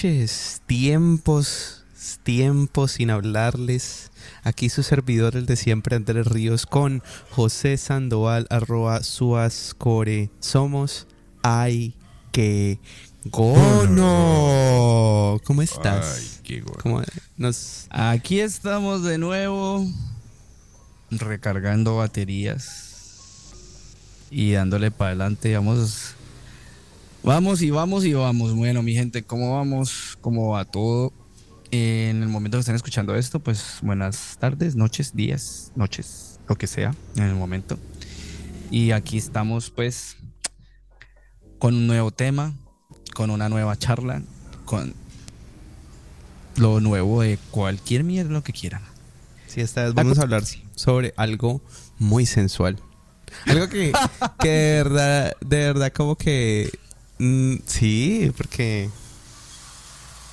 noches, tiempos, tiempos sin hablarles. Aquí su servidor, el de siempre, Andrés Ríos, con José Sandoval, arroba suascore. Somos Ay que Gono. ¿Cómo estás? Ay, qué gono. ¿Cómo nos... Aquí estamos de nuevo recargando baterías y dándole para adelante. Vamos, vamos y vamos y vamos. Bueno, mi gente, ¿cómo vamos? ¿Cómo va todo? En el momento que estén escuchando esto, pues buenas tardes, noches, días, noches, lo que sea, en el momento. Y aquí estamos, pues, con un nuevo tema, con una nueva charla, con lo nuevo de cualquier mierda, lo que quieran. Sí, esta vez vamos a hablar sobre algo muy sensual. Algo que, que de verdad, de verdad como que... mm, sí, porque...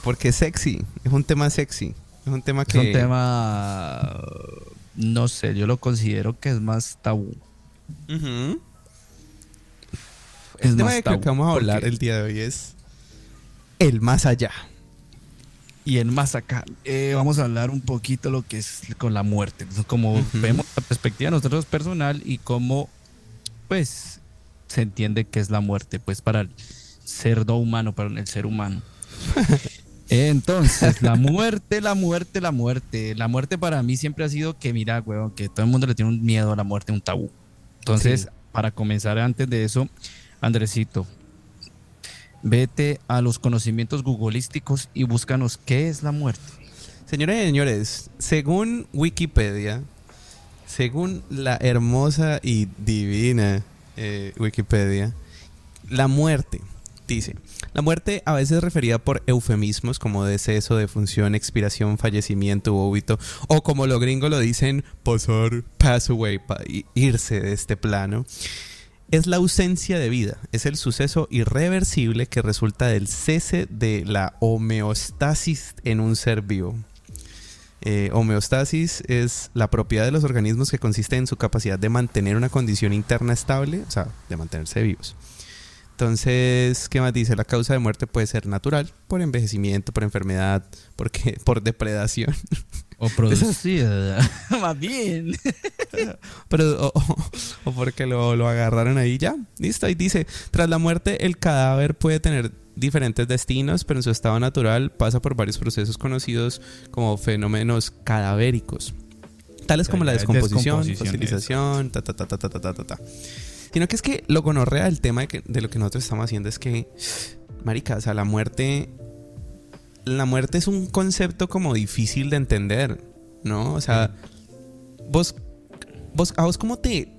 Porque es sexy. Es un tema sexy. Es un tema Es que... un tema, no sé, yo lo considero que es más tabú. Es El tema de que tabú, vamos a hablar el día de hoy es... El más allá. Y en más acá, eh, vamos a hablar un poquito lo que es con la muerte, como vemos la perspectiva de nosotros personal y cómo, pues, se entiende que es la muerte, pues, para el cerdo humano, para el ser humano. Entonces, la muerte, la muerte, la muerte. La muerte para mí siempre ha sido que, mira, weón, que todo el mundo le tiene un miedo a la muerte, un tabú. Entonces, Sí. para comenzar antes de eso, Andresito, vete a los conocimientos googleísticos y búscanos qué es la muerte. Señoras y señores, según Wikipedia, según la hermosa y divina eh, Wikipedia, la muerte, dice, la muerte a veces referida por eufemismos como deceso, defunción, expiración, fallecimiento óbito, o como los gringos lo dicen, pasar, pass away, pa- irse de este plano, es la ausencia de vida, es el suceso irreversible que resulta del cese de la homeostasis en un ser vivo. Eh, homeostasis es la propiedad de los organismos que consiste en su capacidad de mantener una condición interna estable, o sea, de mantenerse vivos. Entonces, ¿qué más dice? La causa de muerte puede ser natural, por envejecimiento, por enfermedad, porque, por depredación. O producida. Más bien. Pero, o, porque lo, lo agarraron ahí ya. Listo, ahí dice, tras la muerte el cadáver puede tener diferentes destinos, pero en su estado natural pasa por varios procesos conocidos como fenómenos cadavéricos. Tales como la descomposición, fosilización, ta, ta, ta, ta, ta, ta, ta, ta. Sino que es que lo gonorrea del tema de, que- de lo que nosotros estamos haciendo es que, marica, o sea, la muerte... La muerte es un concepto como difícil de entender, ¿no? O sea, vos vos, ¿A vos cómo te,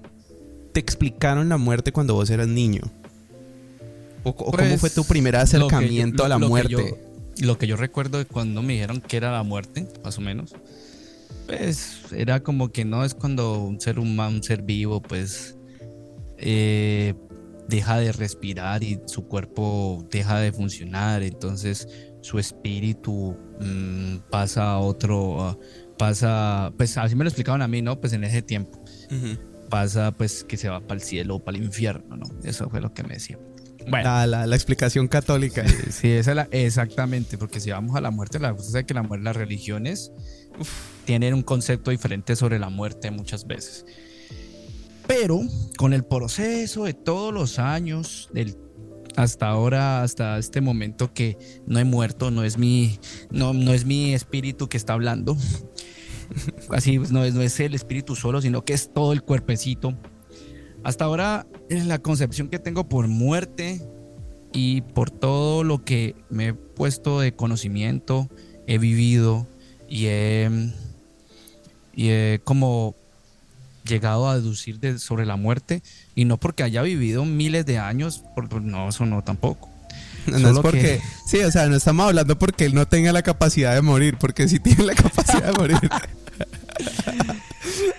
te explicaron la muerte cuando vos eras niño? ¿O, o cómo Pues, fue tu primer yo- acercamiento a la lo- lo que muerte? yo- Lo que yo recuerdo de cuando me dijeron que era la muerte, más o menos, pues era como que no es cuando un ser humano, un ser vivo, pues eh, deja de respirar y su cuerpo deja de funcionar, entonces su espíritu mm, pasa a otro, pasa, pues así me lo explicaban a mí, ¿no? Pues en ese tiempo pasa pues que se va para el cielo o para el infierno, ¿no? Eso fue lo que me decían. Bueno. la, la- la explicación católica. Sí, esa es la- exactamente, porque si vamos a la muerte, la, usted sabe que la muerte, las religiones tienen un concepto diferente sobre la muerte muchas veces. Pero con el proceso de todos los años, del, hasta ahora, hasta este momento que no he muerto, no es mi, no, no es mi espíritu que está hablando. Así pues, no es, no es el espíritu solo, sino que es todo el cuerpecito. Hasta ahora, es la concepción que tengo por muerte y por todo lo que me he puesto de conocimiento, he vivido y he, y he como llegado a deducir de- sobre la muerte y no porque haya vivido miles de años, por- no, eso no tampoco. No, no es porque. que- Sí, o sea, no estamos hablando porque él no tenga la capacidad de morir, porque sí tiene la capacidad de morir.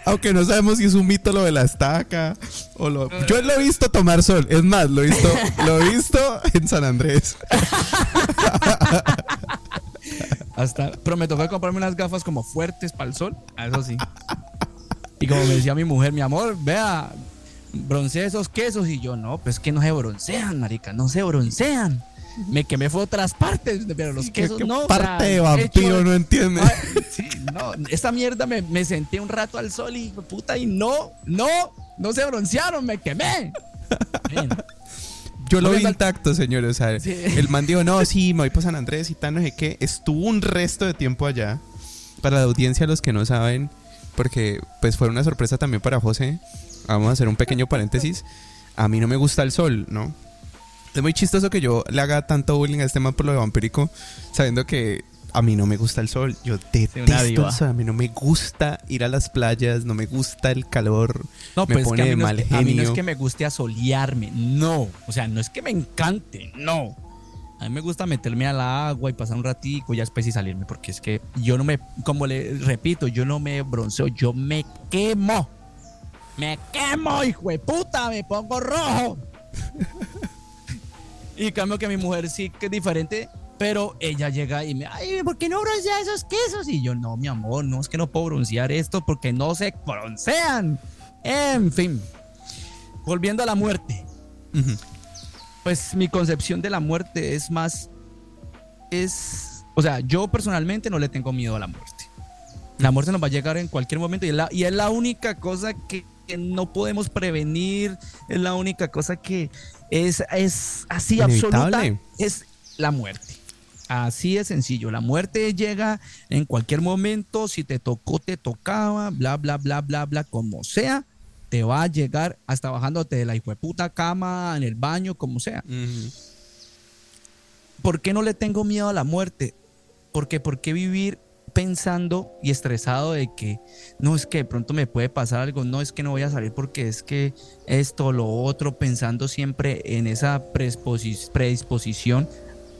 Aunque no sabemos si es un mito lo de la estaca o lo. Yo lo he visto tomar sol. Es más, lo he visto, lo he visto en San Andrés. Hasta, pero me tocó comprarme unas gafas como fuertes para el sol, a eso sí. Y como me decía mi mujer, mi amor, vea, broncea esos quesos. Y yo, no, pues que no se broncean, marica, no se broncean. Me quemé fue otras partes, pero los quesos ¿Qué no. o parte sea, de vampiro hecho- no entiende? Ay, sí, no, esta mierda me, me senté un rato al sol y puta y no, no, no se broncearon, me quemé. Yo lo vi intacto, señor. O sea, Sí. el man dijo, no, sí, me voy para San Andrés y tal, no sé qué. Estuvo un resto de tiempo allá. Para la audiencia, los que no saben, porque pues fue una sorpresa también para José. Vamos a hacer un pequeño paréntesis. A mí no me gusta el sol, ¿no? Es muy chistoso que yo le haga tanto bullying a este man por lo de vampírico, sabiendo que a mí no me gusta el sol. Yo detesto el sol. A mí no me gusta ir a las playas, no me gusta el calor. no, Me pues que a mí de no, mal es que, a mí no es genio. que me guste asolearme, no. O sea, no es que me encante, no. A mí me gusta meterme al agua y pasar un ratico y ya después y salirme, porque es que yo no me, como le repito, yo no me bronceo, yo me quemo. Me quemo, hijo de puta, me pongo rojo. y cambio que mi mujer sí que es diferente, pero ella llega y me, ay, ¿por qué no broncea esos quesos? Y yo, no, mi amor, no es que no puedo broncear esto porque no se broncean. En fin, volviendo a la muerte. Pues mi concepción de la muerte es más, es, o sea, yo personalmente no le tengo miedo a la muerte. La muerte nos va a llegar en cualquier momento y es la, y es la única cosa que, que no podemos prevenir, es la única cosa que es, es así absoluta, es la muerte. Así de sencillo, la muerte llega en cualquier momento, si te tocó, te tocaba, bla, bla, bla, bla, bla, como sea, te va a llegar hasta bajándote de la hijueputa cama, en el baño, como sea. ¿Por qué no le tengo miedo a la muerte? Porque ¿por qué vivir pensando y estresado de que no es que de pronto me puede pasar algo, no es que no voy a salir porque es que esto, lo otro, pensando siempre en esa predisposi- predisposición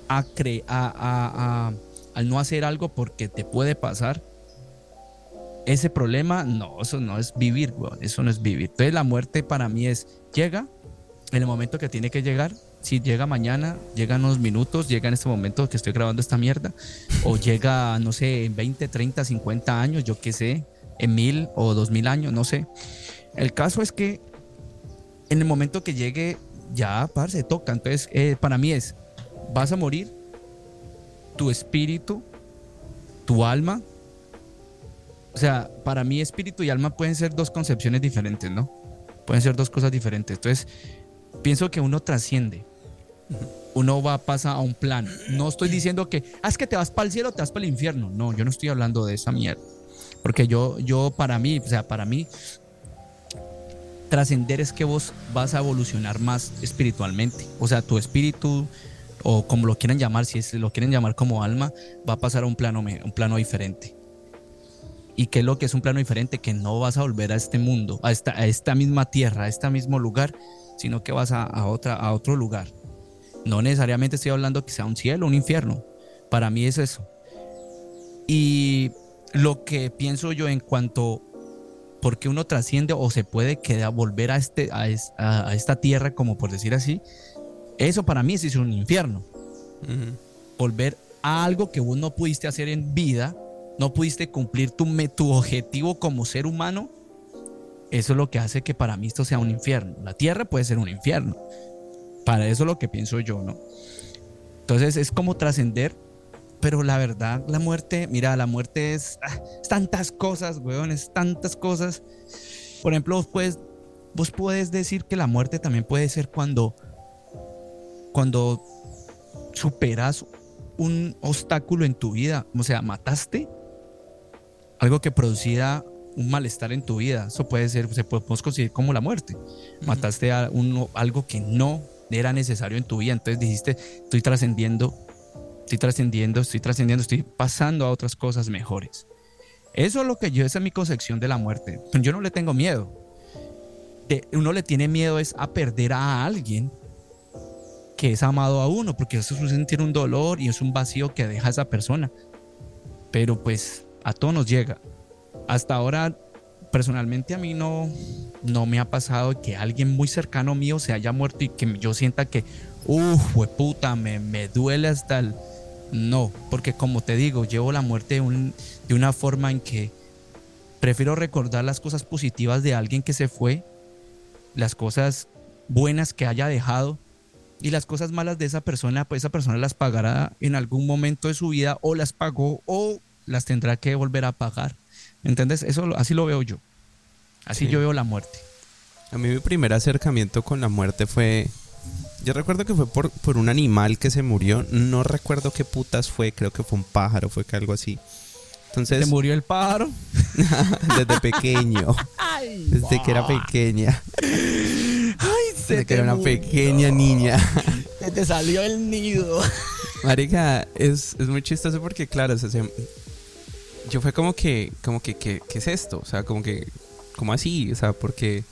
a, cre- a, a- a- al no hacer algo porque te puede pasar? Ese problema, no, eso no es vivir, weón, eso no es vivir. Entonces la muerte para mí es, llega en el momento que tiene que llegar, si llega mañana, llega en unos minutos, llega en este momento que estoy grabando esta mierda, o llega, no sé, en 20, 30, 50 años, yo qué sé, en mil o dos mil años, no sé. El caso es que en el momento que llegue, ya, parce, toca. Entonces, eh, para mí es, vas a morir, tu espíritu, tu alma. O sea, para mí espíritu y alma pueden ser dos concepciones diferentes, ¿no? Pueden ser dos cosas diferentes. Entonces, pienso que uno trasciende. Uno va, pasa a un plano. No estoy diciendo que, ah, es que te vas para el cielo te vas para el infierno. No, yo no estoy hablando de esa mierda. Porque yo, yo para mí, o sea, para mí, trascender es que vos vas a evolucionar más espiritualmente. O sea, tu espíritu, o como lo quieran llamar, si es- lo quieren llamar como alma, va a pasar a un plano, un plano diferente. ¿Y qué es lo que es un plano diferente? Que no vas a volver a este mundo, a esta, misma tierra, a este mismo lugar, sino que vas a otro lugar. No necesariamente estoy hablando que sea un cielo, un infierno. Para mí es eso. Y lo que pienso yo en cuanto por qué uno trasciende o se puede quedar, volver a, este, a, es- a- a esta tierra, como por decir así, eso para mí sí es un infierno. Volver a algo que vos no pudiste hacer en vida, no pudiste cumplir tu, tu objetivo como ser humano, eso es lo que hace que para mí esto sea un infierno. La tierra puede ser un infierno. Para eso es lo que pienso yo, ¿no? Entonces es como trascender, pero la verdad, la muerte, mira, la muerte es, ah, es tantas cosas, weón, es tantas cosas. Por ejemplo, vos puedes, vos puedes decir que la muerte también puede ser cuando, cuando superas un obstáculo en tu vida, o sea, mataste algo que producía un malestar en tu vida. Eso puede ser, se puede podemos considerar como la muerte. Mataste a uno, algo que no era necesario en tu vida. Entonces dijiste, estoy trascendiendo, estoy trascendiendo, estoy trascendiendo, estoy pasando a otras cosas mejores. Eso es lo que yo, esa es mi concepción de la muerte. Yo no le tengo miedo. Uno le tiene miedo es a perder a alguien que es amado a uno, porque eso es sentir un dolor y es un vacío que deja esa persona. Pero pues a todos nos llega. Hasta ahora, personalmente a mí no, no me ha pasado que alguien muy cercano mío se haya muerto y que yo sienta que, uff, puta, me, me duele hasta el... No, porque como te digo, llevo la muerte de, un- de una forma en que prefiero recordar las cosas positivas de alguien que se fue, las cosas buenas que haya dejado, y las cosas malas de esa persona, pues esa persona las pagará en algún momento de su vida o las pagó o las tendrá que volver a pagar. ¿Entendés? Eso así lo veo yo. Así Sí. yo veo la muerte. A mí mi primer acercamiento con la muerte fue... Yo recuerdo que fue por, por un animal que se murió. No recuerdo qué putas fue. Creo que fue un pájaro, fue que algo así. Se Entonces, murió el pájaro. desde pequeño. Desde que era pequeña. Ay, Desde que era una pequeña niña. Se te salió el nido. Marica, es, es muy chistoso porque, claro, o sea, se- yo fue como que, como que, ¿qué, qué es esto? O sea, como que, ¿cómo así? O sea, porque,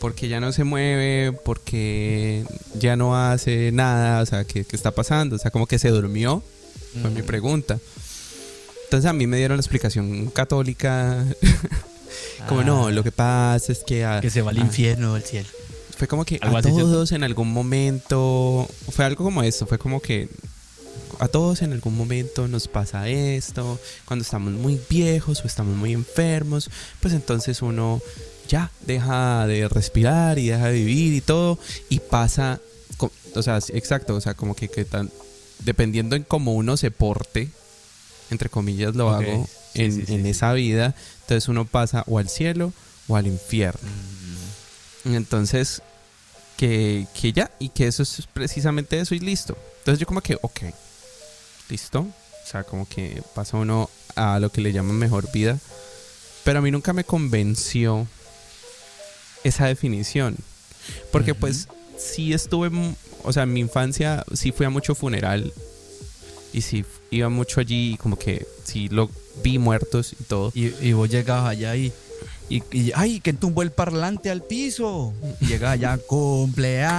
porque ya no se mueve, porque ya no hace nada, o sea, ¿qué, qué está pasando? O sea, como que se durmió, fue mi pregunta. Entonces a mí me dieron la explicación católica, como no, lo que pasa es que... a- Que se va al ah, infierno o al cielo. fue como que a todos en algún momento, fue algo como esto, fue como que a todos en algún momento nos pasa esto, cuando estamos muy viejos o estamos muy enfermos, pues entonces uno ya deja de respirar y deja de vivir y todo y pasa, o sea, exacto, o sea, como que, que tan, dependiendo en cómo uno se porte, entre comillas lo hago, sí, en, sí, sí, en esa vida, entonces uno pasa o al cielo o al infierno. Entonces, que, que ya, y que eso es precisamente eso y listo. Entonces yo como que, ok, listo. O sea, como que pasa uno a lo que le llaman mejor vida. Pero a mí nunca me convenció esa definición. Porque pues sí estuve, o sea, en mi infancia sí fui a mucho funeral. Y sí iba mucho allí y como que sí lo vi muertos y todo. Y, y vos llegabas allá y, y, y, ¡ay! que tumbó el parlante al piso. Y llegas allá, cumpleaños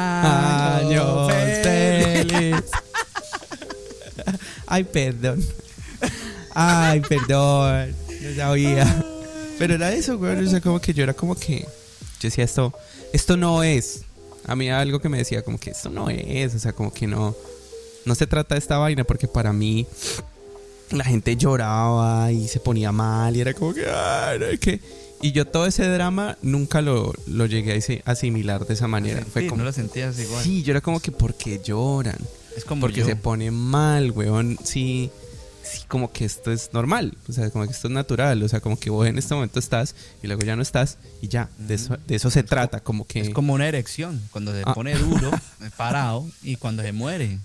feliz. Ay, perdón. Ay, perdón. No sabía. Pero era eso, güey. O sea, como que yo era como que. Yo decía esto. Esto no es. A mí algo que me decía como que esto no es. O sea, como que no. No se trata de esta vaina porque para mí. La gente lloraba y se ponía mal y era como que. Ay, no, es que. Y yo todo ese drama nunca lo, lo llegué a asimilar de esa manera. Fue Sí, como. no lo sentías igual. Sí, yo era como que, ¿por qué lloran? Es como Porque yo. se pone mal, weón. Sí, sí, como que esto es normal. O sea, como que esto es natural. O sea, como que vos en este momento estás y luego ya no estás y ya. De eso, de eso se trata. Como que. Es como una erección, cuando se Ah. pone duro, parado, y cuando se muere.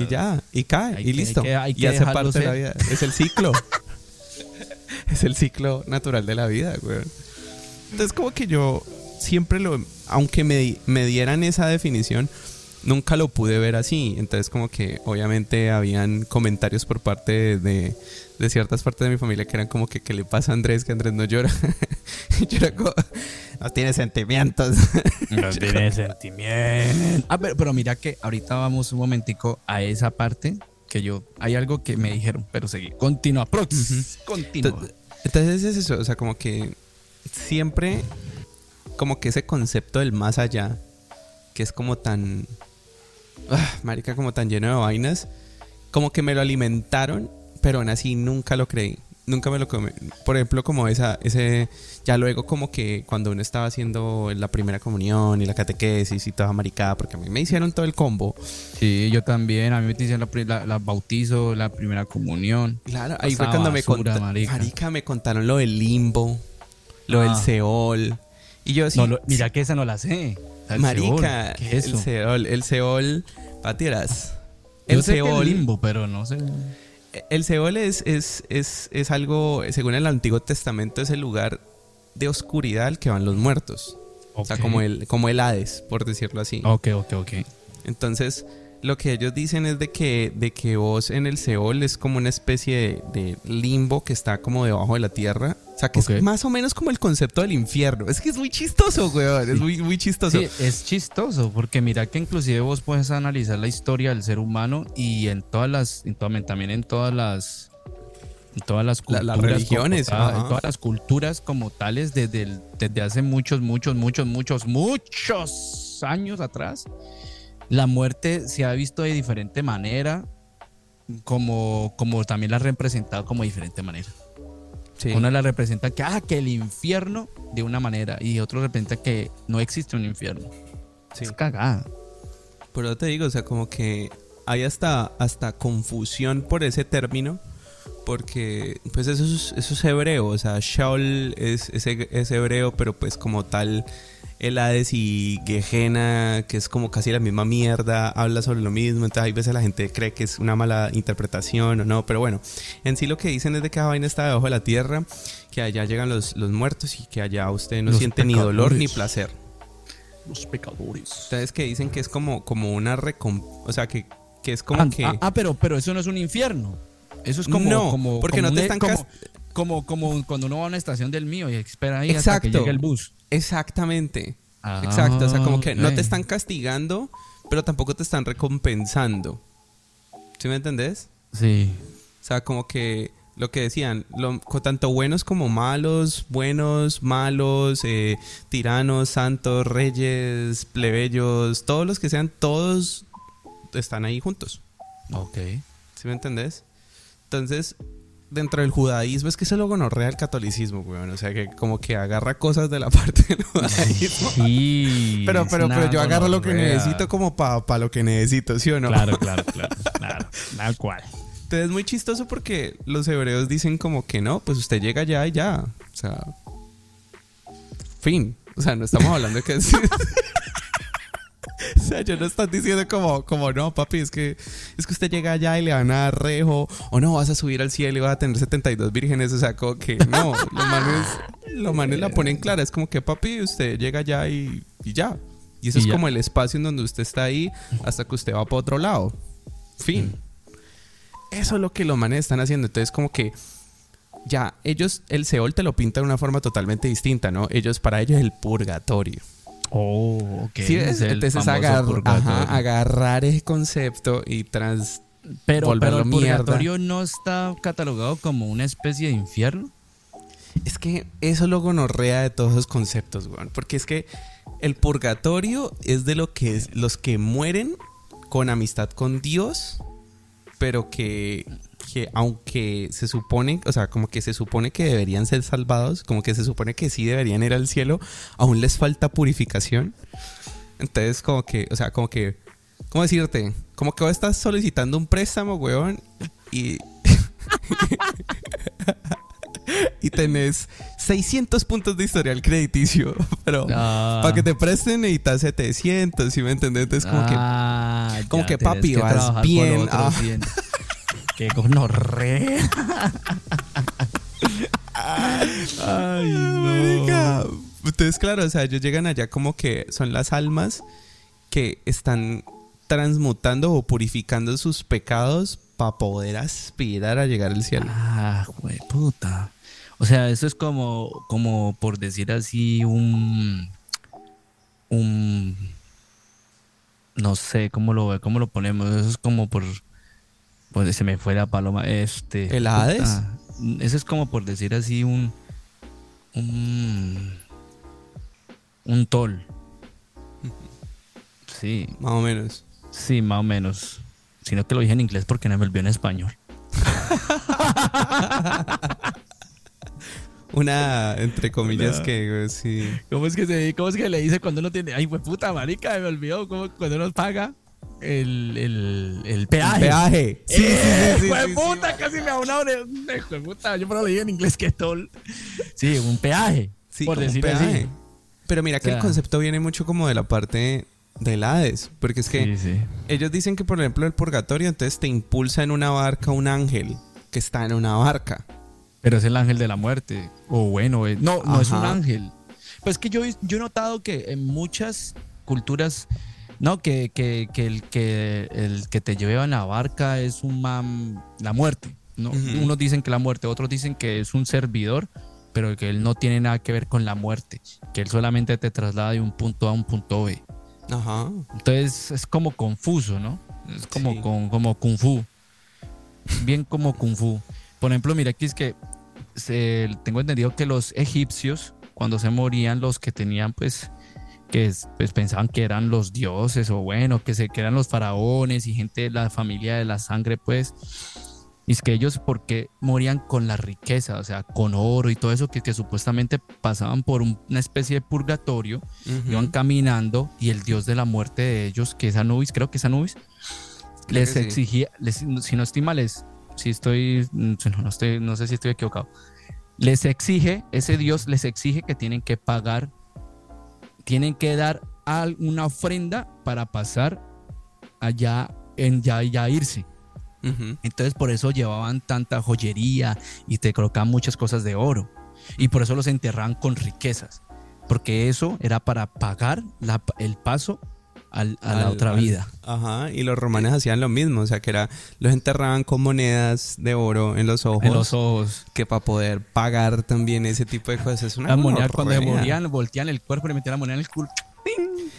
Y ya, y cae, Hay y que- listo. hay que- hay y que hace dejarlo parte de la ser. vida. Es el ciclo. es el ciclo natural de la vida, weón. Entonces, como que yo siempre lo. Aunque me, me dieran esa definición, nunca lo pude ver así. Entonces, como que obviamente habían comentarios por parte de, de- de ciertas partes de mi familia que eran como que, ¿qué le pasa a Andrés? Que Andrés no llora. y yo era como, no tiene sentimientos. No tiene sentimiento. Ah, pero, pero mira que ahorita vamos un momentico a esa parte que yo, hay algo que me dijeron, pero seguí. Continúa, Prox. Continúa. Entonces, entonces es eso, o sea, como que siempre, como que ese concepto del más allá, que es como tan, ah, marica, como tan lleno de vainas, como que me lo alimentaron, pero aún así nunca lo creí. Nunca me lo comí. Por ejemplo, como esa, ese, ya luego como que cuando uno estaba haciendo la primera comunión y la catequesis y toda maricada, porque a mí me hicieron todo el combo. Sí, yo también. A mí me dicen la, pri- la- la bautizo, la primera comunión. Claro, ahí fue cuando me basura, contaron, marica. marica. me contaron lo del limbo, lo del Ah. Seol. Y yo así, No, lo- mira que esa no la sé. El marica, Seol, ¿Qué es el? Seol, el Seol, patiras. Yo El que Seol, el limbo, pero no sé. el Seol es, es, es, es algo, según el Antiguo Testamento, es el lugar de oscuridad al que van los muertos. O sea, como el, como el Hades, por decirlo así. Ok, ok, ok. Entonces, lo que ellos dicen es de que, de que vos en el Seol es como una especie de, de limbo que está como debajo de la tierra. O sea, que es más o menos como el concepto del infierno. Es que es muy chistoso, weón. Es muy, muy chistoso. Sí, es chistoso porque mira que inclusive vos puedes analizar la historia del ser humano y en todas las, en toda- también en todas las, en todas las La- culturas, las religiones, tal, en todas las culturas como tales desde, el- desde hace muchos, muchos, muchos, muchos, muchos años atrás, la muerte se ha visto de diferente manera, como, como también la ha representado como de diferente manera. Sí. Una la representa que, ah, que el infierno de una manera y otro representa que no existe un infierno. Sí. Es cagada. Pero te digo, o sea, como que hay hasta, hasta confusión por ese término. Porque, pues, eso es, eso es hebreo. O sea, Shaul es, es, es hebreo, pero pues, como tal, el Hades y Gehenna, que es como casi la misma mierda, habla sobre lo mismo, entonces hay veces la gente cree que es una mala interpretación o no, pero bueno, en sí lo que dicen es de que vaina está debajo de la tierra, que allá llegan los, los muertos y que allá usted no Los siente ni dolor ni placer. Los pecadores. Ustedes que dicen que es como, como una recomp... O sea, que, que es como Ah, que... ah, ah, pero, pero eso no es un infierno. Eso es como. No, como, porque como no te un- están como, como, como cuando uno va a una estación del mío y espera ahí hasta que Exacto. llegue el bus. Exactamente. Ah, Exacto. O sea, como que no te están castigando, pero tampoco te están recompensando. ¿Sí me entendés? Sí. O sea, como que lo que decían, lo- tanto buenos como malos, buenos, malos, eh, tiranos, santos, reyes, plebeyos, todos los que sean, todos están ahí juntos. Ok. ¿Sí me entendés? Entonces, dentro del judaísmo, es que eso luego no real catolicismo, weón. O sea, que como que agarra cosas de la parte del judaísmo. Sí. Pero, pero, pero yo agarro lo que gonorrea. necesito como para lo que necesito, ¿sí o no? Claro, claro, claro. Claro. Tal cual. Entonces es muy chistoso porque los hebreos dicen como que no, pues usted llega allá y ya. O sea. Fin. O sea, no estamos hablando de que. o sea, yo no están diciendo como, como no, papi, es que es que usted llega allá y le van a dar rejo, o no, vas a subir al cielo y vas a tener 72 vírgenes, o sea, como que no, los manes, los manes la ponen clara, es como que papi, usted llega allá y, y ya. Y eso Y es ya. como el espacio en donde usted está ahí hasta que usted va para otro lado. Fin. Eso es lo que los manes están haciendo. Entonces, como que ya, ellos, el Seol te lo pinta de una forma totalmente distinta, ¿no? Ellos, para ellos, es el purgatorio. Oh, ok. ¿Sí? Es el Entonces, famoso agar- ajá, agarrar ese concepto y trans. pero, el mierda. purgatorio no está catalogado como una especie de infierno. Es que eso lo gonorrea de todos esos conceptos, weón. Porque es que el purgatorio es de lo que es los que mueren con amistad con Dios, pero que, que aunque se supone, o sea, como que se supone que deberían ser salvados, como que se supone que sí deberían ir al cielo, aún les falta purificación. Entonces, como que, o sea, como que, ¿cómo decirte? Como que vos estás solicitando un préstamo, weón, y... y tenés 600 puntos de historial crediticio, pero Ah. para que te presten necesitas 700, ¿sí me entendés? Entonces, como que Ah, como ya que, papi, que vas bien, ah. 100. Qué gonorrea. Ay, Marica. Entonces, claro, o sea, ellos llegan allá como que son las almas que están transmutando o purificando sus pecados para poder aspirar a llegar al cielo. Ah, güey, puta. O sea, eso es como, como por decir así, un. Un. No sé cómo lo, cómo lo ponemos. Eso es como por. Pues se me fue la paloma. Este. ¿El Hades? puta. Eso es como por decir así, un. Un. Un tol. Sí, Más o menos. sí, más o menos. Sino que lo dije en inglés porque no me olvidó en español. Una, entre comillas, que güey, sí. ¿Cómo es que se, cómo es que le dice cuando uno tiene, ay, pues puta marica, me olvidó, ¿cómo, cuando uno paga el, el, el peaje? Peaje. Sí, sí, ¡Eh, sí, sí, sí, sí. puta, casi me da una hora. Eh, jue puta, yo pero lo dije en inglés que tol. Sí, un peaje. Sí, por decir peaje. así. Pero mira que O el concepto viene mucho como de la parte del Hades. Porque es que Sí, sí. ellos dicen que, por ejemplo, el purgatorio, entonces te impulsa en una barca un ángel que está en una barca. Pero es el ángel de la muerte. O bueno, eh, no, no es un ángel. Pues es que yo, yo he notado que en muchas culturas, no, que, que, que el, que el que te lleva en la barca es un man, la muerte. ¿no? Unos dicen que la muerte, otros dicen que es un servidor, pero que él no tiene nada que ver con la muerte, que él solamente te traslada de un punto A a un punto B. Ajá. Entonces es como confuso, ¿no? Es como, Sí. con, como kung fu. Bien como kung fu. Por ejemplo, mira aquí es que se- tengo entendido que los egipcios, cuando se morían, los que tenían, pues, que es- pues, pensaban que eran los dioses o bueno, que, se, que eran los faraones y gente de la familia de la sangre, pues, Y es que ellos, porque morían con la riqueza? O sea, con oro y todo eso que, que supuestamente pasaban por un- una especie de purgatorio, Ujú. iban caminando y el dios de la muerte de ellos, que es Anubis, creo que es Anubis, Creo les que sí. exigía, les- si no estoy mal, es, si estoy, no, no estoy, no sé si estoy equivocado, les exige, ese dios les exige que tienen que pagar, tienen que dar una ofrenda para pasar allá, en ya, ya irse. Entonces por eso llevaban tanta joyería y te colocaban muchas cosas de oro. Y por eso los enterraban con riquezas. Porque eso era para pagar la- el paso al- a la otra al- vida. Ajá, y los romanos hacían lo mismo, o sea, que era, los enterraban con monedas de oro en los ojos, En los ojos. que para poder pagar también ese tipo de cosas es una Las monedas cuando se morían, volteaban el cuerpo y metían la moneda en el culo.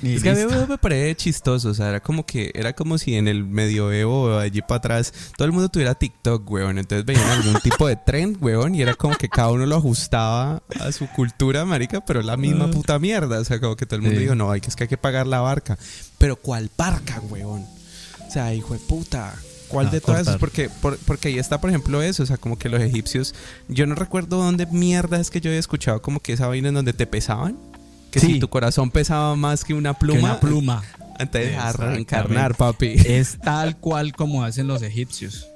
Y Es que a mí me parece chistoso, o sea, era como que era como si en el medioevo allí para atrás todo el mundo tuviera TikTok, weón, entonces veían algún tipo de trend, weón, y era como que cada uno lo ajustaba a su cultura, marica, pero la misma puta mierda, o sea, como que todo el mundo Sí. dijo, no, hay que es que hay que pagar la barca, pero ¿cuál barca, weón? O sea, hijo de puta. ¿Cuál Ah, de todas esas? Porque, por- porque ahí está, por ejemplo, eso. O sea, como que los egipcios. Yo no recuerdo dónde mierda es que yo había escuchado como que esa vaina en donde te pesaban. Que Sí. si tu corazón pesaba más que una Que pluma. una pluma. Entonces, a Exactamente. reencarnar, papi. es tal cual como hacen los egipcios.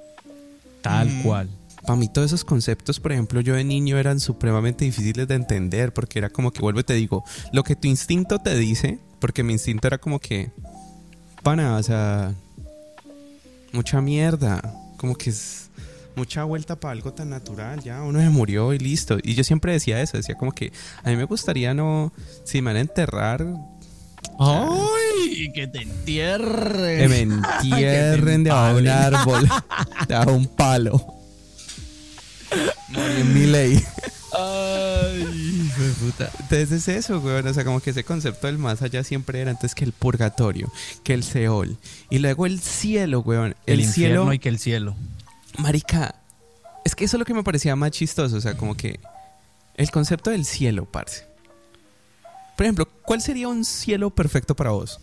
Tal Mm. cual. Para mí todos esos conceptos, por ejemplo, yo de niño eran supremamente difíciles de entender porque era como que, vuelvo y te digo, lo que tu instinto te dice, porque mi instinto era como que, pana, o sea, mucha mierda, como que es mucha vuelta para algo tan natural, ya uno se murió y listo. Y yo siempre decía eso, decía como que a mí me gustaría no, si me van a enterrar, ¡Ay! Que te entierren. que me entierren debajo de un árbol, debajo de un palo. Morí en mi ley. Ay, hijo de puta. Entonces es eso, weón. O sea, como que ese concepto del más allá siempre era antes que el purgatorio, que el Seol. Y luego el cielo, weón. El, El, cielo, y que el cielo. Marica. Es que eso es lo que me parecía más chistoso. O sea, como que el concepto del cielo, parce. Por ejemplo, ¿cuál sería un cielo perfecto para vos?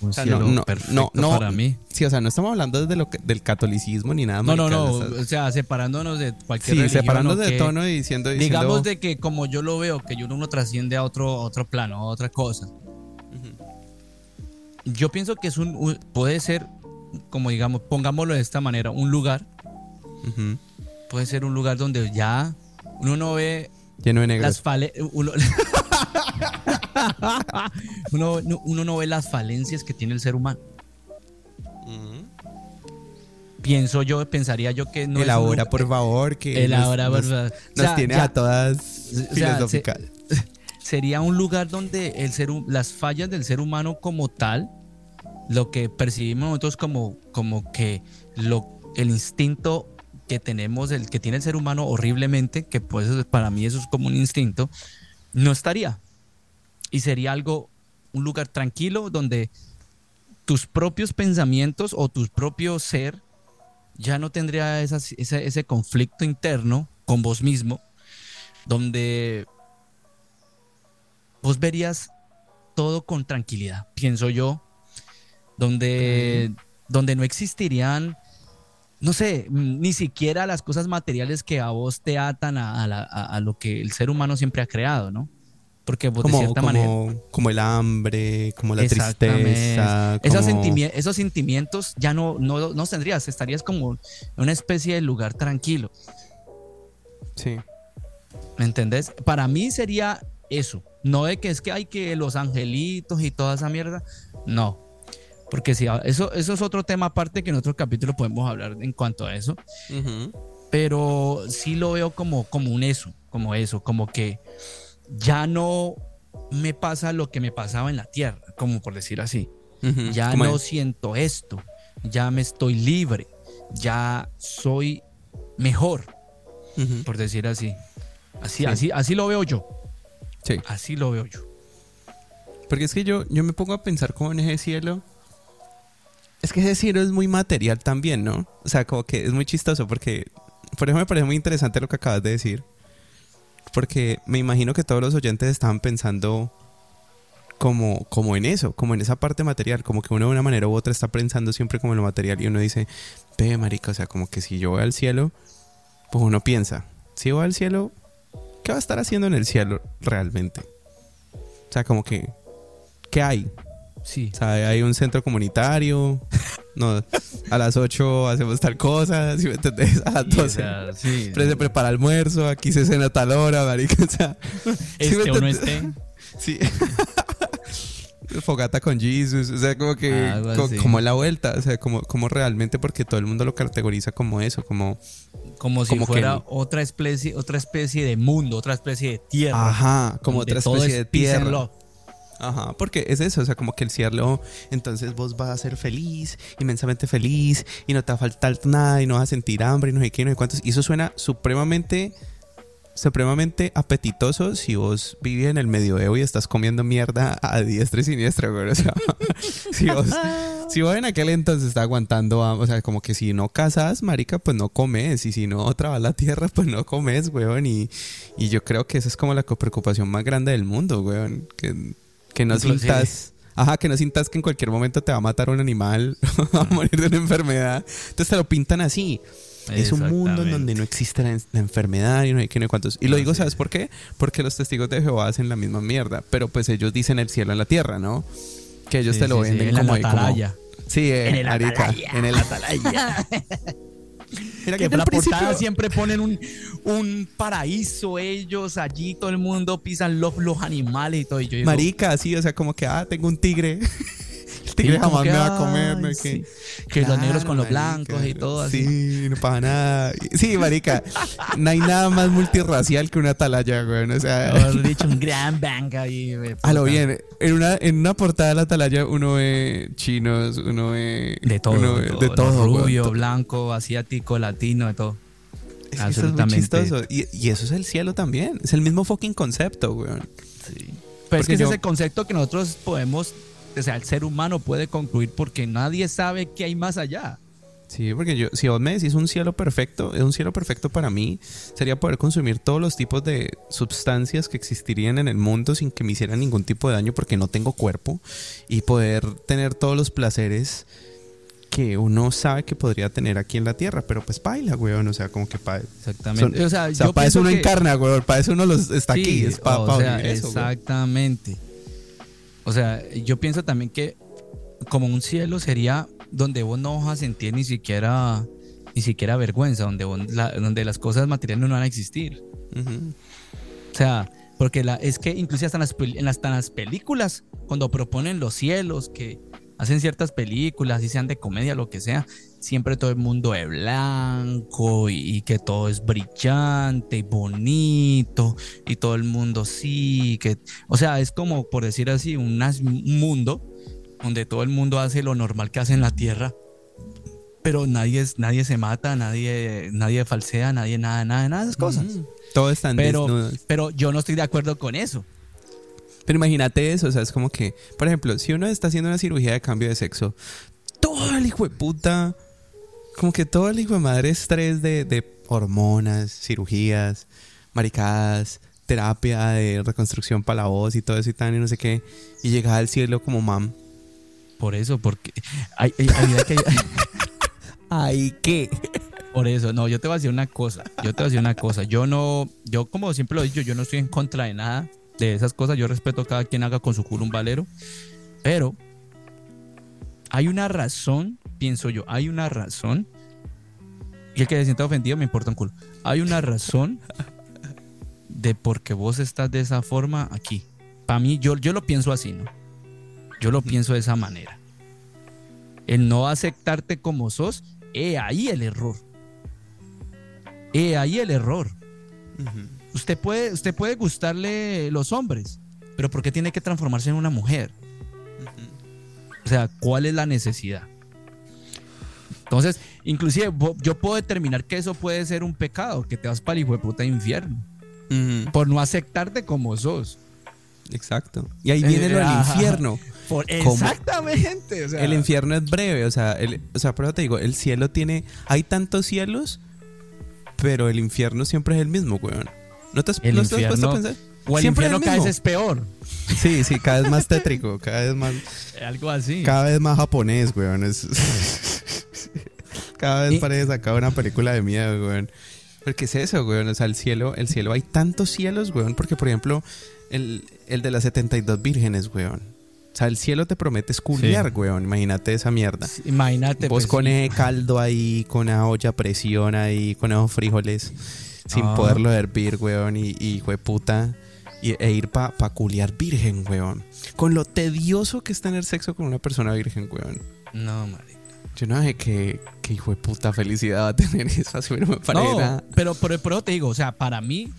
Un sea, cielo no, no, perfecto no, no. para mí. Sí, o sea, no estamos hablando desde lo que- del catolicismo ni nada. No, no, marica, no. o sea, O sea, separándonos de cualquier Sí, religión. separándonos o de que- tono y diciendo, diciendo Digamos de que como yo lo veo, que uno trasciende a otro, a otro plano, a otra cosa. Yo pienso que es un- puede ser, como digamos, pongámoslo de esta manera, un lugar, Puede ser un lugar donde ya uno no ve lleno de negros. las fale uno, uno, no- uno no ve las falencias que tiene el ser humano. Pienso yo, pensaría yo que no es un Elabora, lugar- por favor, que Elabora, nos, por favor. nos O sea, tienes ya- a todas sea, filosóficas. sería un lugar donde el ser, las fallas del ser humano como tal, lo que percibimos nosotros como, como que lo, el instinto que tenemos, el que tiene el ser humano horriblemente, que pues para mí eso es como un instinto, no estaría. Y sería algo, un lugar tranquilo donde tus propios pensamientos o tu propio ser ya no tendría esas- ese, ese conflicto interno con vos mismo, donde vos verías todo con tranquilidad, pienso yo, donde, donde no existirían, no sé, mm, ni siquiera las cosas materiales que a vos te atan a, a la- a- a lo que el ser humano siempre ha creado, ¿no? Porque vos de Como, cierta como, manera... como el hambre, como la tristeza. Esos, como- sentimi- esos sentimientos ya no, no, no tendrías, estarías como en una especie de lugar tranquilo. Sí. ¿Me entendés? Para mí sería eso. No de que es que hay que los angelitos y toda esa mierda. No. Porque si eso, eso es otro tema aparte que en otro capítulo podemos hablar en cuanto a eso. Pero sí lo veo como, como un eso, como eso, como que ya no me pasa lo que me pasaba en la tierra, como por decir así. Ya no siento esto, ya me estoy libre, ya soy mejor, por decir así. Así, Sí. así, así lo veo yo. Sí. Así lo veo yo. Porque es que yo, yo me pongo a pensar como en ese cielo. Es que ese cielo es muy material también, ¿no? O sea, como que es muy chistoso porque, por eso me parece muy interesante lo que acabas de decir. Porque me imagino que todos los oyentes estaban pensando como, como en eso, como en esa parte material, como que uno de una manera u otra está pensando siempre como en lo material y uno dice, ve, marica, o sea, como que si yo voy al cielo, pues uno piensa, si voy al cielo, ¿qué va a estar haciendo en el cielo realmente? O sea, como que, ¿qué hay? Sí. O sea, hay un centro comunitario, no, a las 8 hacemos tal cosa, ¿sí me entendés? A las Sí, o 12 sea, sí. se prepara almuerzo, aquí se cena a tal hora, marica, o sea, ¿sí me Este o no esté. Sí. Fogata con Jesus, o sea, como que co- así. como la vuelta, o sea, como, como realmente porque todo el mundo lo categoriza como eso, como Como si Como fuera otra especie, otra especie de mundo, otra especie de tierra. ajá, como otra especie es de tierra. Ajá, porque es eso, o sea, como que el cielo, entonces vos vas a ser feliz, inmensamente feliz, y no te va a faltar nada, y no vas a sentir hambre, y no sé qué, no sé cuántos. Y eso suena supremamente, supremamente apetitoso si vos vivís en el medioevo y estás comiendo mierda a diestra y siniestra, güey. O sea, si vos, si vos en aquel entonces estás aguantando, o sea, como que si no casas, marica, pues no comes, y si no trabas la tierra, pues no comes, weón. Y, y yo creo que esa es como la preocupación más grande del mundo, weón. Que no Inclusive. sintas... Ajá, que no sintas que en cualquier momento te va a matar un animal, va a morir de una enfermedad. Entonces te lo pintan así. Es un mundo en donde no existe la, la enfermedad y no hay que no hay cuántos. Y lo digo, ¿sabes por qué? Porque los testigos de Jehová hacen la misma mierda. Pero pues ellos dicen el cielo en la tierra, ¿no? Que ellos Sí, te lo sí, sí, venden en la como, atalaya. Sí, eh, En el atalaya. En el atalaya. Mira Que en la principio- portada siempre ponen un, un paraíso ellos allí, todo el mundo pisan los, los animales y todo. Y yo digo, Marica, sí, o sea, como que, ah, tengo un tigre. Sí, como jamás que, me va a comer, ay, sí. que... que los negros con los marica, blancos y todo así. Sí, no pasa nada. Sí, marica, no hay nada más multirracial que una atalaya, güey. O sea, Mejor dicho, un gran bang ahí. a lo bien. En una, en una portada de la atalaya uno ve chinos, uno ve... De todo, uno ve- todo, de todo, güey. rubio, blanco, asiático, latino, de todo. Es que eso es muy absolutamente. chistoso. Y, y eso es el cielo también. Es el mismo fucking concepto, güey. Pero es que yo- ese es el concepto que nosotros podemos, o sea, el ser humano puede concluir porque nadie sabe qué hay más allá. Sí, porque yo, si vos me decís un cielo perfecto, es un cielo perfecto para mí, sería poder consumir todos los tipos de sustancias que existirían en el mundo sin que me hicieran ningún tipo de daño porque no tengo cuerpo y poder tener todos los placeres que uno sabe que podría tener aquí en la tierra, pero pues baila, weón, o sea, como que para Exactamente. o sea, o sea, para eso uno que- encarna, weón, para eso uno los, está aquí, es para o sea, eso, weón. exactamente. O sea, yo pienso también que como un cielo sería donde vos no vas a sentir ni siquiera ni siquiera vergüenza, donde vos- la- donde las cosas materiales no van a existir. O sea, porque la, es que incluso hasta en las, en las, en las películas, cuando proponen los cielos, que hacen ciertas películas, y sean de comedia, lo que sea, siempre todo el mundo es blanco y, y que todo es brillante y bonito y todo el mundo sí, que, o sea, es como, por decir así, un mundo donde todo el mundo hace lo normal que hace en la tierra. Pero nadie, es, nadie se mata, nadie, nadie falsea, nadie nada, nada, nada de esas cosas. Ujú. Todo está en Pero, desnudos. pero yo no estoy de acuerdo con eso. Pero imagínate eso, o sea, es como que, por ejemplo, si uno está haciendo una cirugía de cambio de sexo, todo el hijo de puta, como que todo el hijo de madre estrés de, de hormonas, cirugías, maricadas, terapia de reconstrucción para la voz y todo eso y tan y no sé qué, y llegar al cielo como mam. Por eso, porque. Vida que hay- Ay, ¿qué? por eso, no, yo te voy a decir una cosa. Yo te voy a decir una cosa. Yo no. Yo, como siempre lo he dicho, yo no estoy en contra de nada de esas cosas. Yo respeto a cada quien haga con su culo un valero. Pero. Hay una razón, pienso yo, hay una razón. Y el que se sienta ofendido me importa un culo. Hay una razón de por qué vos estás de esa forma aquí. Para mí, yo, yo lo pienso así, ¿no? Yo lo pienso de esa manera. El no aceptarte como sos, he ahí el error. He ahí el error. Usted puede, usted puede gustarle los hombres, pero ¿por qué tiene que transformarse en una mujer? O sea, ¿cuál es la necesidad? Entonces, inclusive yo puedo determinar que eso puede ser un pecado, que te vas para el hijo de puta infierno, por no aceptarte como sos. Exacto. Y ahí viene lo del infierno. Exactamente. o sea, El infierno es breve, o sea, el, o sea, por eso te digo, el cielo tiene, hay tantos cielos, pero el infierno siempre es el mismo, weón. ¿No te has, El ¿no te has puesto a pensar? o el siempre infierno cada vez es peor. Sí, sí, cada vez más tétrico, cada vez más. Algo así. Cada vez más japonés, weón. Es- cada vez Y- parece sacado una película de miedo, weón. Porque es eso, weón. O sea, el cielo, el cielo hay tantos cielos, weón. Porque, por ejemplo, el, el de las 72 vírgenes, weón. O sea, el cielo te promete esculiar, weón. Imagínate esa mierda. Imagínate. Vos pues, con sí. ese caldo ahí, con esa olla a presión ahí, con esos frijoles, sin Ah. poderlo hervir, weón, y, y puta, e ir pa, pa culiar virgen, weón. Con lo tedioso que es tener sexo con una persona virgen, weón. No, marica. Yo no sé qué, qué hijo de puta felicidad va a tener eso, así no me parece No, nada. pero, pero, pero te digo, o sea, para mí,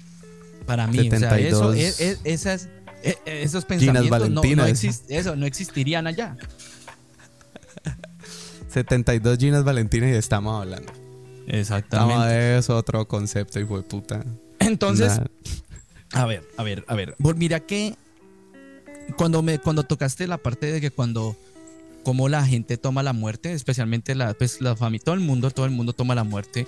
para mí, o sea, eso, 72. es, es- esas, e- esos pensamientos no, no exist- eso, no existirían allá. 72 Ginas Valentinas y estamos hablando. Exactamente. Estamos de eso, otro concepto, hijo de puta. Entonces. A ver, a ver, a ver. Mira que cuando me cuando tocaste la parte de que cuando cómo la gente toma la muerte, especialmente la pues la familia, todo el mundo, todo el mundo toma la muerte.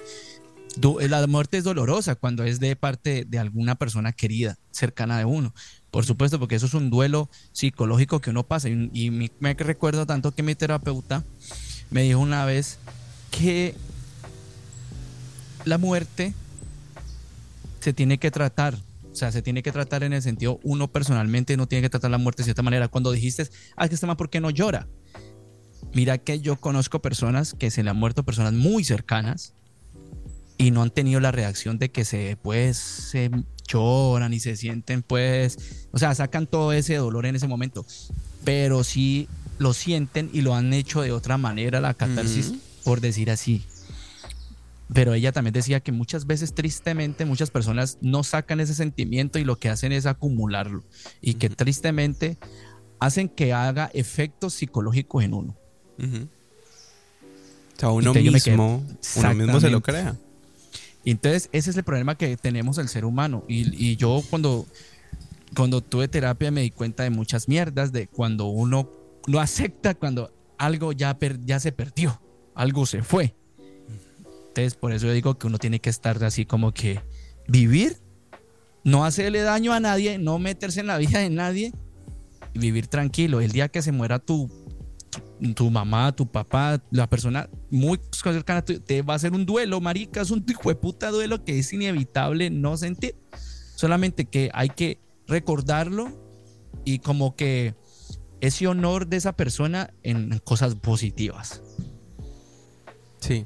Du- La muerte es dolorosa cuando es de parte de alguna persona querida, cercana de uno. Por supuesto, porque eso es un duelo psicológico que uno pasa. Y, me recuerdo tanto que mi terapeuta me dijo una vez que la muerte se tiene que tratar. O sea, se tiene que tratar en el sentido, uno personalmente no tiene que tratar la muerte de cierta manera. Cuando dijiste, ah, que este man, ¿por qué no llora? Mira que yo conozco personas que se le han muerto personas muy cercanas y no han tenido la reacción de que se, pues, se lloran y se sienten, pues, o sea, sacan todo ese dolor en ese momento, pero sí lo sienten y lo han hecho de otra manera, la catarsis, por decir así. Pero ella también decía que muchas veces, tristemente, muchas personas no sacan ese sentimiento y lo que hacen es acumularlo. Y que tristemente hacen que haga efectos psicológicos en uno. O sea, uno mismo, uno mismo se lo crea. Entonces ese es el problema que tenemos el ser humano. Y, y yo cuando, cuando tuve terapia me di cuenta de muchas mierdas, de cuando uno no acepta, cuando algo ya, per- ya se perdió, algo se fue. Por eso yo digo que uno tiene que estar así como que vivir, no hacerle daño a nadie, no meterse en la vida de nadie y vivir tranquilo. El día que se muera tu, tu, mamá, tu papá, la persona muy cercana a te va a hacer un duelo, marica, es un hijo de puta duelo que es inevitable no sentir. Solamente que hay que recordarlo y como que ese honor de esa persona en cosas positivas. Sí.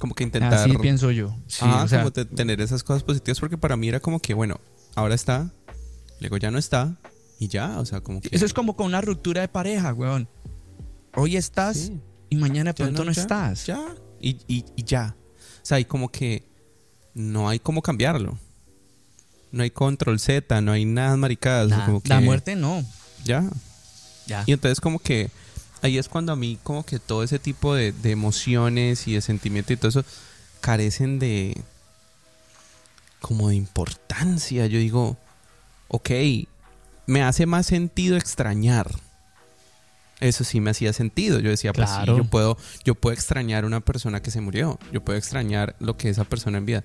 Como que intentar. Así pienso yo. Sí, Ajá, o sea, como te- tener esas cosas positivas, porque para mí era como que, bueno, ahora está, luego ya no está, y ya, o sea, como que. eso es como con una ruptura de pareja, weón. Hoy estás Sí, y mañana de pronto no, ya, estás. Ya, y, y, y ya. O sea, hay como que no hay cómo cambiarlo. No hay control Z, no hay nada maricadas. o sea, Nah, como que La muerte no. Ya. Ya. Y entonces como que ahí es cuando a mí como que todo ese tipo de, de emociones y de sentimiento y todo eso carecen de como de importancia. Yo digo, ok, me hace más sentido extrañar. Eso sí me hacía sentido. Yo decía, pues sí, Claro. yo puedo, yo puedo extrañar a una persona que se murió. Yo puedo extrañar lo que esa persona en vida.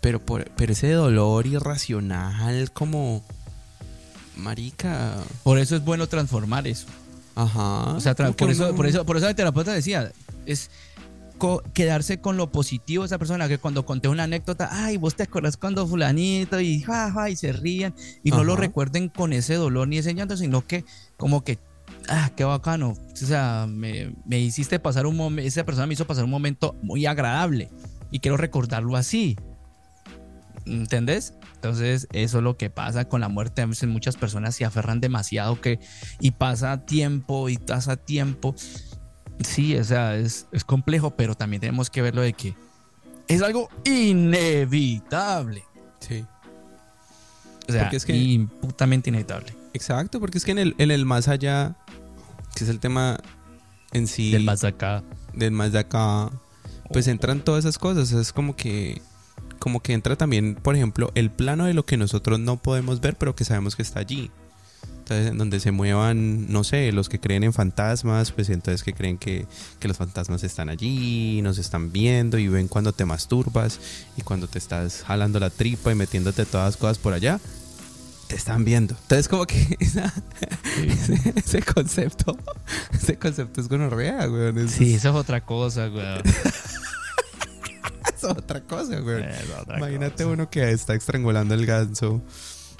Pero, por, pero ese dolor irracional como... Marica. Por eso es bueno transformar eso. Ajá. O sea, por, eso, por, eso, por eso el terapeuta decía, es co- quedarse con lo positivo de esa persona, que cuando conté una anécdota, ay, vos te acordás cuando fulanito y ja, ja, y se rían, y no lo Ajá. recuerden con ese dolor ni ese llanto, sino que como que, ah, qué bacano. O sea, me, me hiciste pasar un momento, esa persona me hizo pasar un momento muy agradable y quiero recordarlo así. ¿Entendés? Entonces, eso es lo que pasa con la muerte. A veces muchas personas se aferran demasiado que, y pasa tiempo y pasa tiempo. Sí, o sea, es, es complejo, pero también tenemos que verlo de que es algo inevitable. Sí. O sea, Porque es que- imputamente inevitable. Exacto, porque es que en el, en el más allá, que es el tema en sí Del más acá. del más de acá, pues entran todas esas cosas. Es como que, como que entra también, por ejemplo, el plano de lo que nosotros no podemos ver, pero que sabemos que está allí. Entonces, en donde se muevan, no sé, los que creen en fantasmas, pues entonces que creen que, que los fantasmas están allí, nos están viendo y ven cuando te masturbas y cuando te estás jalando la tripa y metiéndote todas las cosas por allá. te están viendo. Entonces, como que esa- ese, ese concepto, ese concepto es gonorrea, güey. Eso Sí, es, eso es otra cosa, weón. es otra cosa, güey. Es otra Imagínate cosa. uno que está estrangulando el ganso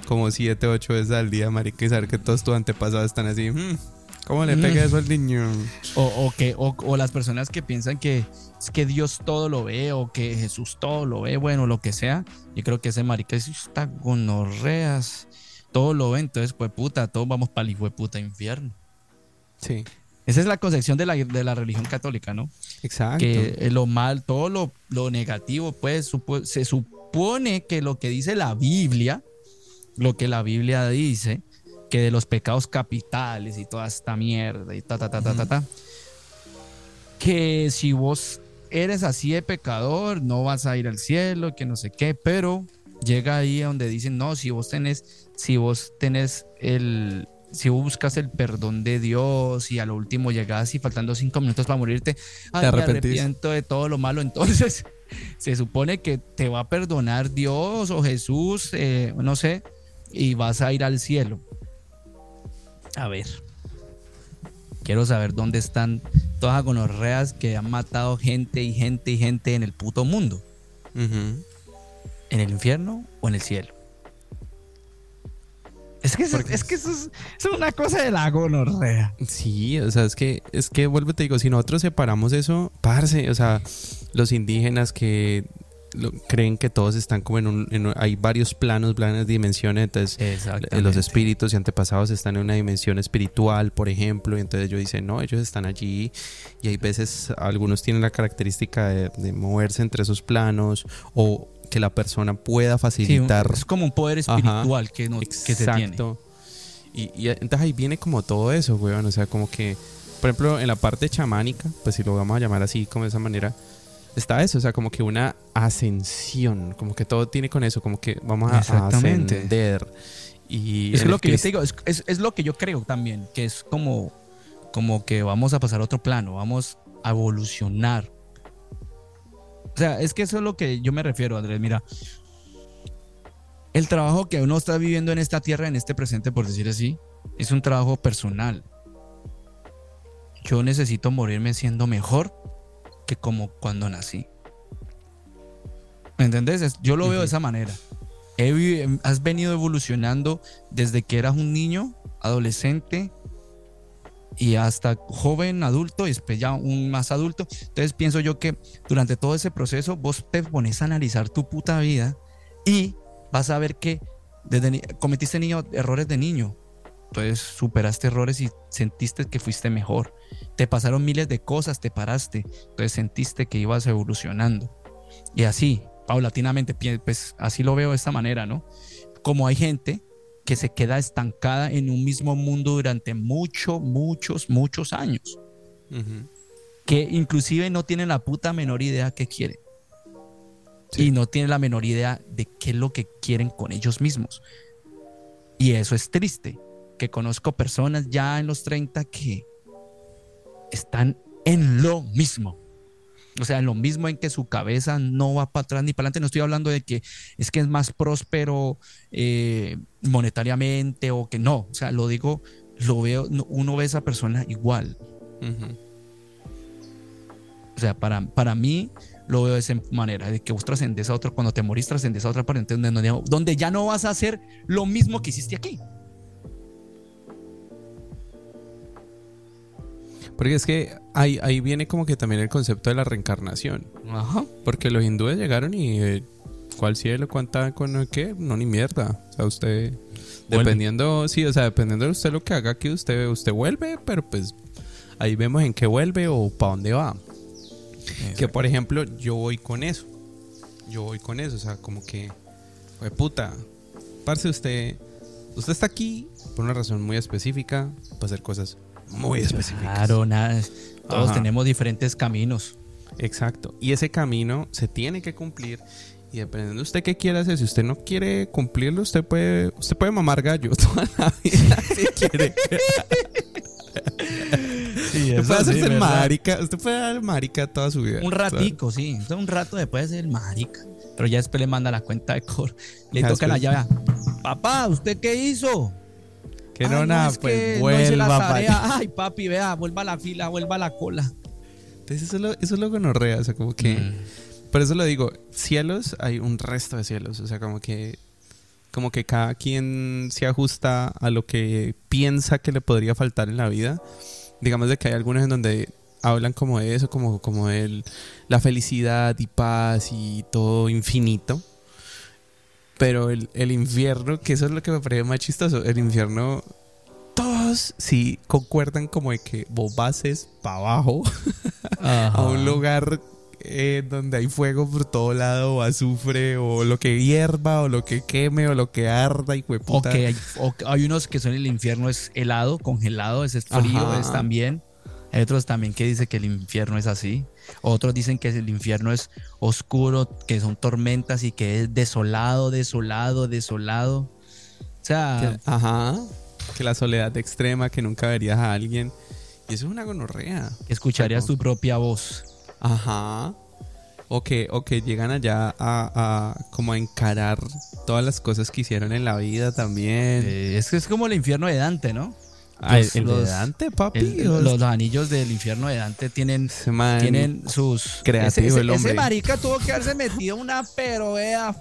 como siete, ocho veces al día, marica, y saber que todos tus antepasados están así. "Mm, ¿Cómo le Mm. pega eso al niño? O, o que, o, o las personas que piensan que es que Dios todo lo ve o que Jesús todo lo ve, bueno, lo que sea. Yo creo que ese marica es está gonorreas. Todo lo ve, entonces, pues puta, todos vamos para el hijo de puta infierno. Sí, Esa es la concepción de la, de la religión católica, ¿no? exacto. Que eh, lo mal, todo lo, lo negativo, pues supo- se supone que lo que dice la Biblia, lo que la Biblia dice, que de los pecados capitales y toda esta mierda y ta, ta, ta, ta, ta, ta, que si vos eres así de pecador, no vas a ir al cielo, que no sé qué, pero llega ahí donde dicen, no, si vos tenés, si vos tenés el, si buscas el perdón de Dios y a lo último llegas y faltando cinco minutos para morirte, ay, me arrepentís. arrepiento de todo lo malo, entonces se supone que te va a perdonar Dios o Jesús, eh, no sé, y vas a ir al cielo. A ver. Quiero saber dónde están todas las gonorreas que han matado gente y gente y gente en el puto mundo. ¿En el infierno o en el cielo? Es que, eso, Porque es, que eso es, es una cosa de la gonorrea. Sí, o sea, es que, es que vuelvo y te digo, si nosotros separamos eso, parce, o sea, los indígenas que lo- creen que todos están como en un, en hay varios planos, varias dimensiones, entonces eh, los espíritus y antepasados están en una dimensión espiritual, por ejemplo, y entonces ellos dicen, no, ellos están allí, y hay veces algunos tienen la característica de, de moverse entre esos planos, o que la persona pueda Sí, facilitar es como un poder espiritual que, no, que se tiene. Y, y entonces ahí viene como todo eso, weón. O sea, como que, por ejemplo, en la parte chamánica, pues si lo vamos a llamar así, como de esa manera, está eso. O sea, como que una ascensión. Como que todo tiene con eso, como que vamos a, ascender. Y Es lo que yo te digo, es, es- es lo que yo creo también, que es como, como que vamos a pasar a otro plano, vamos a evolucionar. O sea, es que eso es lo que yo me refiero, Andrés. Mira, el trabajo que uno está viviendo en esta tierra, en este presente, por decir así, es un trabajo personal. Yo necesito morirme siendo mejor que como cuando nací. ¿Me entendés? Yo lo veo de esa manera. He vi- has venido evolucionando desde que eras un niño, adolescente y hasta joven, adulto y después ya un más adulto. Entonces pienso yo que durante todo ese proceso vos te pones a analizar tu puta vida y vas a ver que desde cometiste niño, errores de niño. Entonces superaste errores y sentiste que fuiste mejor. Te pasaron miles de cosas, te paraste. Entonces sentiste que ibas evolucionando. Y así, paulatinamente, pues así lo veo de esta manera, ¿no? Como hay gente que se queda estancada en un mismo mundo durante muchos, muchos, muchos años, que inclusive no tienen la puta menor idea qué quieren. Sí. Y no tienen la menor idea de qué es lo que quieren con ellos mismos. Y eso es triste, que conozco personas ya en los 30 que están en lo mismo. O sea, lo mismo en que su cabeza no va para atrás ni para adelante. No estoy hablando de que es que es más próspero eh, monetariamente o que no. O sea, lo digo, lo veo, no- uno ve a esa persona igual. O sea, para, para mí lo veo de esa manera, de que vos trascendes a otro, cuando te morís trascendes a otra parte donde, donde ya no vas a hacer lo mismo que hiciste aquí. Porque es que ahí, ahí viene como que también el concepto de la reencarnación. Ajá. Porque los hindúes llegaron y... eh, ¿Cuál cielo? ¿Cuánta? ¿Con qué? No, ni mierda. O sea, usted... Vuelve. Dependiendo... Sí, o sea, dependiendo de usted lo que haga aquí, usted, usted vuelve, pero pues... Ahí vemos en qué vuelve o para dónde va. Que por ejemplo, yo voy con eso. Yo voy con eso. O sea, como que... Pues puta. Parce, usted... Usted está aquí por una razón muy específica. Para hacer cosas muy específicas. Claro, nada. Todos Ajá. tenemos diferentes caminos. Exacto. Y ese camino se tiene que cumplir. Y dependiendo de usted qué quiera hacer, si usted no quiere cumplirlo, usted puede, usted puede mamar gallo toda la vida si quiere. Sí, Usted puede hacerse el marica, usted puede dar el marica toda su vida. Un ratico, sí. Un rato después de ser marica. Pero ya después le manda la cuenta de cor. Le toca la llave. Papá, ¿usted qué hizo? Que no, nada, pues vuelva. Ay, papi, vea, vuelva a la fila, vuelva a la cola. Entonces eso es lo, eso es lo gonorrea, o sea, como que... Mm. Por eso lo digo, cielos, hay un resto de cielos, o sea, como que... Como que cada quien se ajusta a lo que piensa que le podría faltar en la vida. Digamos de que hay algunos en donde hablan como de eso, como, como de la felicidad y paz y todo infinito. Pero el, el infierno, que eso es lo que me parece más chistoso, el infierno, todos sí concuerdan como de que vos bases para abajo a un lugar eh, donde hay fuego por todo lado, o azufre, o lo que hierva, o lo que queme, o lo que arda, y puta. hay, hay, unos que son el infierno es helado, congelado, es frío, es también. Hay otros también que dicen que el infierno es así. Otros dicen que el infierno es oscuro, que son tormentas y que es desolado, desolado, desolado. O sea. ajá. Que la soledad extrema, que nunca verías a alguien. Y eso es una gonorrea. Escucharías tu propia voz. Ajá. O que, o que llegan allá a, como a encarar todas las cosas que hicieron en la vida también. Eh, es que es como el infierno de Dante, ¿no? Ah, el, de Dante, papi. los, anillos del infierno de Dante tienen, tienen sus. Creativo ese, el hombre. Ese marica tuvo que haberse metido una pero, vea.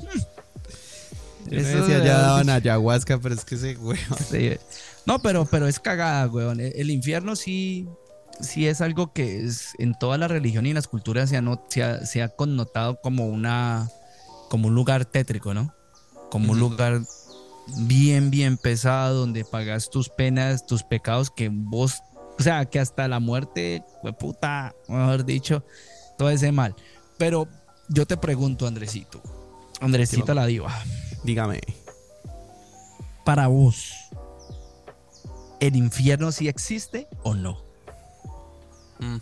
Eso decía, ya daban ayahuasca, pero es que ese weón. No, pero, pero es cagada, weón. El, infierno sí, sí es algo que es en toda la religión y en las culturas se ha, no, se ha, connotado como una como un lugar tétrico, ¿no? Como un lugar bien, bien pesado, donde pagas tus penas, tus pecados, que vos, o sea, que hasta la muerte, fue puta, mejor dicho, todo ese mal. Pero yo te pregunto, Andresito, Andresito la diva. Dígame. Para vos, ¿el infierno sí existe o no? Mm.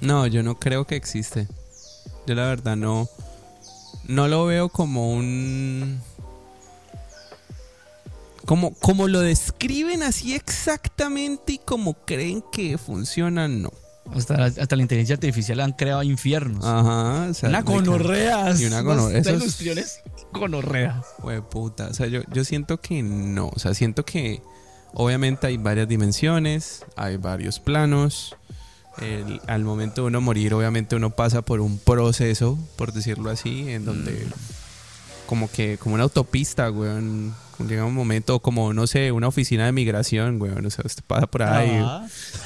No, yo no creo que existe. Yo la verdad no. No lo veo como un como, como lo describen así exactamente y como creen que funcionan, no. Hasta, hasta la inteligencia artificial han creado infiernos. Ajá. O sea, una gonorrea. Y una gonorrea. ilusiones gonorreas. puta. O sea, yo, yo siento que no. O sea, siento que obviamente hay varias dimensiones, hay varios planos. al momento de uno morir, obviamente uno pasa por un proceso, por decirlo así, en donde mm. Como que, como una autopista, weón llega un momento como, no sé, una oficina de migración, güey. O sea, usted pasa por ahí.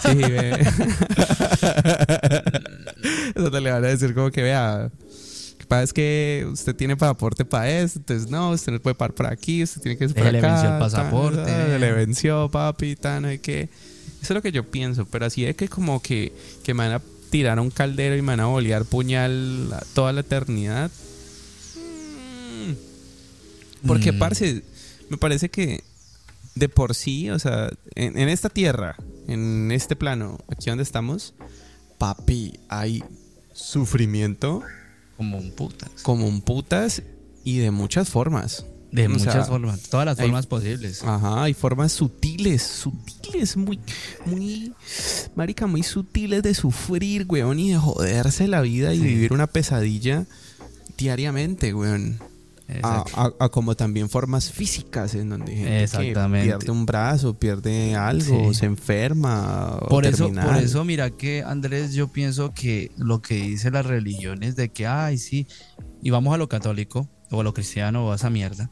Sí, ve. Eso te le van a decir como que vea. Pasa es que usted tiene pasaporte para eso, entonces no, usted no puede parar por aquí, usted tiene que ir por acá. Le venció el pasaporte. le venció, papi, tan, no hay que. Eso es lo que yo pienso, pero así es que como que, que me van a tirar a un caldero y me van a bolear puñal toda la eternidad. Mm. Porque, mm. parce, me parece que de por sí, o sea, en, esta tierra, en este plano, aquí donde estamos, papi, hay sufrimiento. Como un putas. Como un putas y de muchas formas. De muchas formas, todas las formas posibles. Ajá, hay formas sutiles, sutiles, muy, muy, marica, muy sutiles de sufrir, weón, y de joderse la vida y vivir una pesadilla diariamente, weón. A, como también formas físicas en donde gente pierde un brazo, pierde algo, se enferma. Por eso, por eso, mira que Andrés, yo pienso que lo que dice las religiones de que, ay, sí, y vamos a lo católico o a lo cristiano o a esa mierda,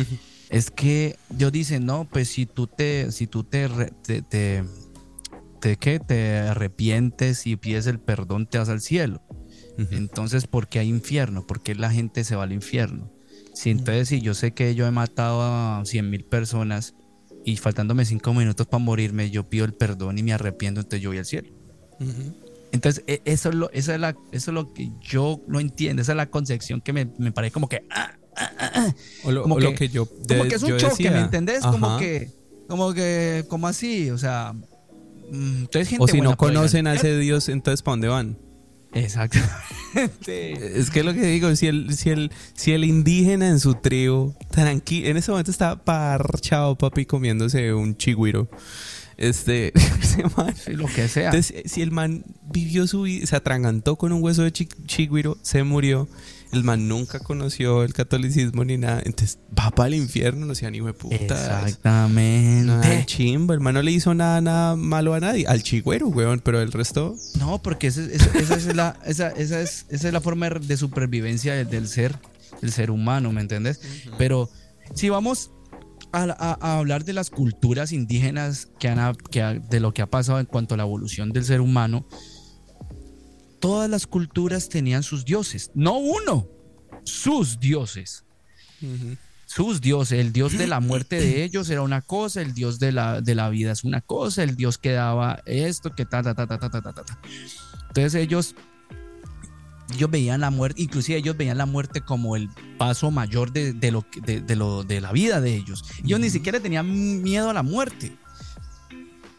es que yo dicen, no, pues si tú te, si tú te, te, te, te, te arrepientes y pides el perdón, te vas al cielo. Entonces, ¿por qué hay infierno? ¿Por qué la gente se va al infierno? Si entonces, si yo sé que yo he matado a 100 mil personas y faltándome cinco minutos para morirme, yo pido el perdón y me arrepiento, entonces yo voy al cielo. Entonces, e, eso es, lo, eso, es la, eso es lo que yo no entiendo, esa es la concepción que me, me parece como que... Ah, ah, ah, o, lo, que, yo... como que es un choque, ¿me entendés? Como que, como que, como así, o sea... Mm, entonces, gente o si no conocen a ese Dios, entonces ¿para dónde van? Exactamente. Es que lo que digo, si el, si el, si el indígena en su tribu, tranquilo, en ese momento estaba parchado, papi, comiéndose un chigüiro. Este, lo que sea. si el man vivió su vida, se atragantó con un hueso de chigüiro, se murió. El man nunca conoció el catolicismo ni nada. Entonces va para el infierno, no sea ni de puta. Exactamente. Nada, chimbo. El man no le hizo nada, nada malo a nadie. Al chigüero, weón. Pero el resto. No, porque esa, esa- esa es, la, esa, esa es, esa es la forma de supervivencia del, del ser, del ser humano, ¿me entiendes? Pero si vamos a, a- a hablar de las culturas indígenas que han, ha- que de lo que ha pasado en cuanto a la evolución del ser humano, todas las culturas tenían sus dioses, no uno, sus dioses. Sus dioses, el dios de la muerte de ellos era una cosa, el dios de la, de la vida es una cosa, el dios que daba esto, que ta, ta, ta, ta, ta, ta, ta, ta. Entonces ellos, ellos veían la muerte, inclusive ellos veían la muerte como el paso mayor de, de lo, de, lo, de la vida de ellos. Ellos ni siquiera tenían miedo a la muerte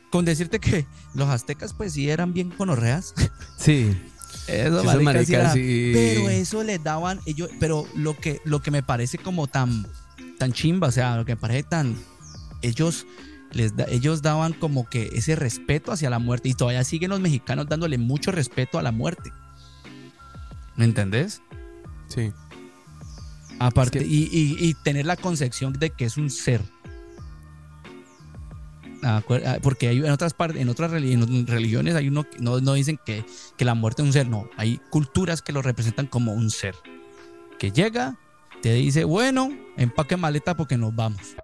con decirte que los aztecas pues sí eran bien conorreas. Sí. Eso, Sí, maricas era-. Pero eso les daban, ellos, pero lo que, lo que me parece como tan, tan chimba, o sea, lo que me parece tan, ellos, les da- ellos daban como que ese respeto hacia la muerte y todavía siguen los mexicanos dándole mucho respeto a la muerte. ¿Me entendés? Sí. Aparte, Es que- y, y- y tener la concepción de que es un ser. Porque en otras partes, en otras religiones hay uno no, no dicen que la muerte es un ser, no, hay culturas que lo representan como un ser. Que llega, te dice, bueno, empaque maleta porque nos vamos.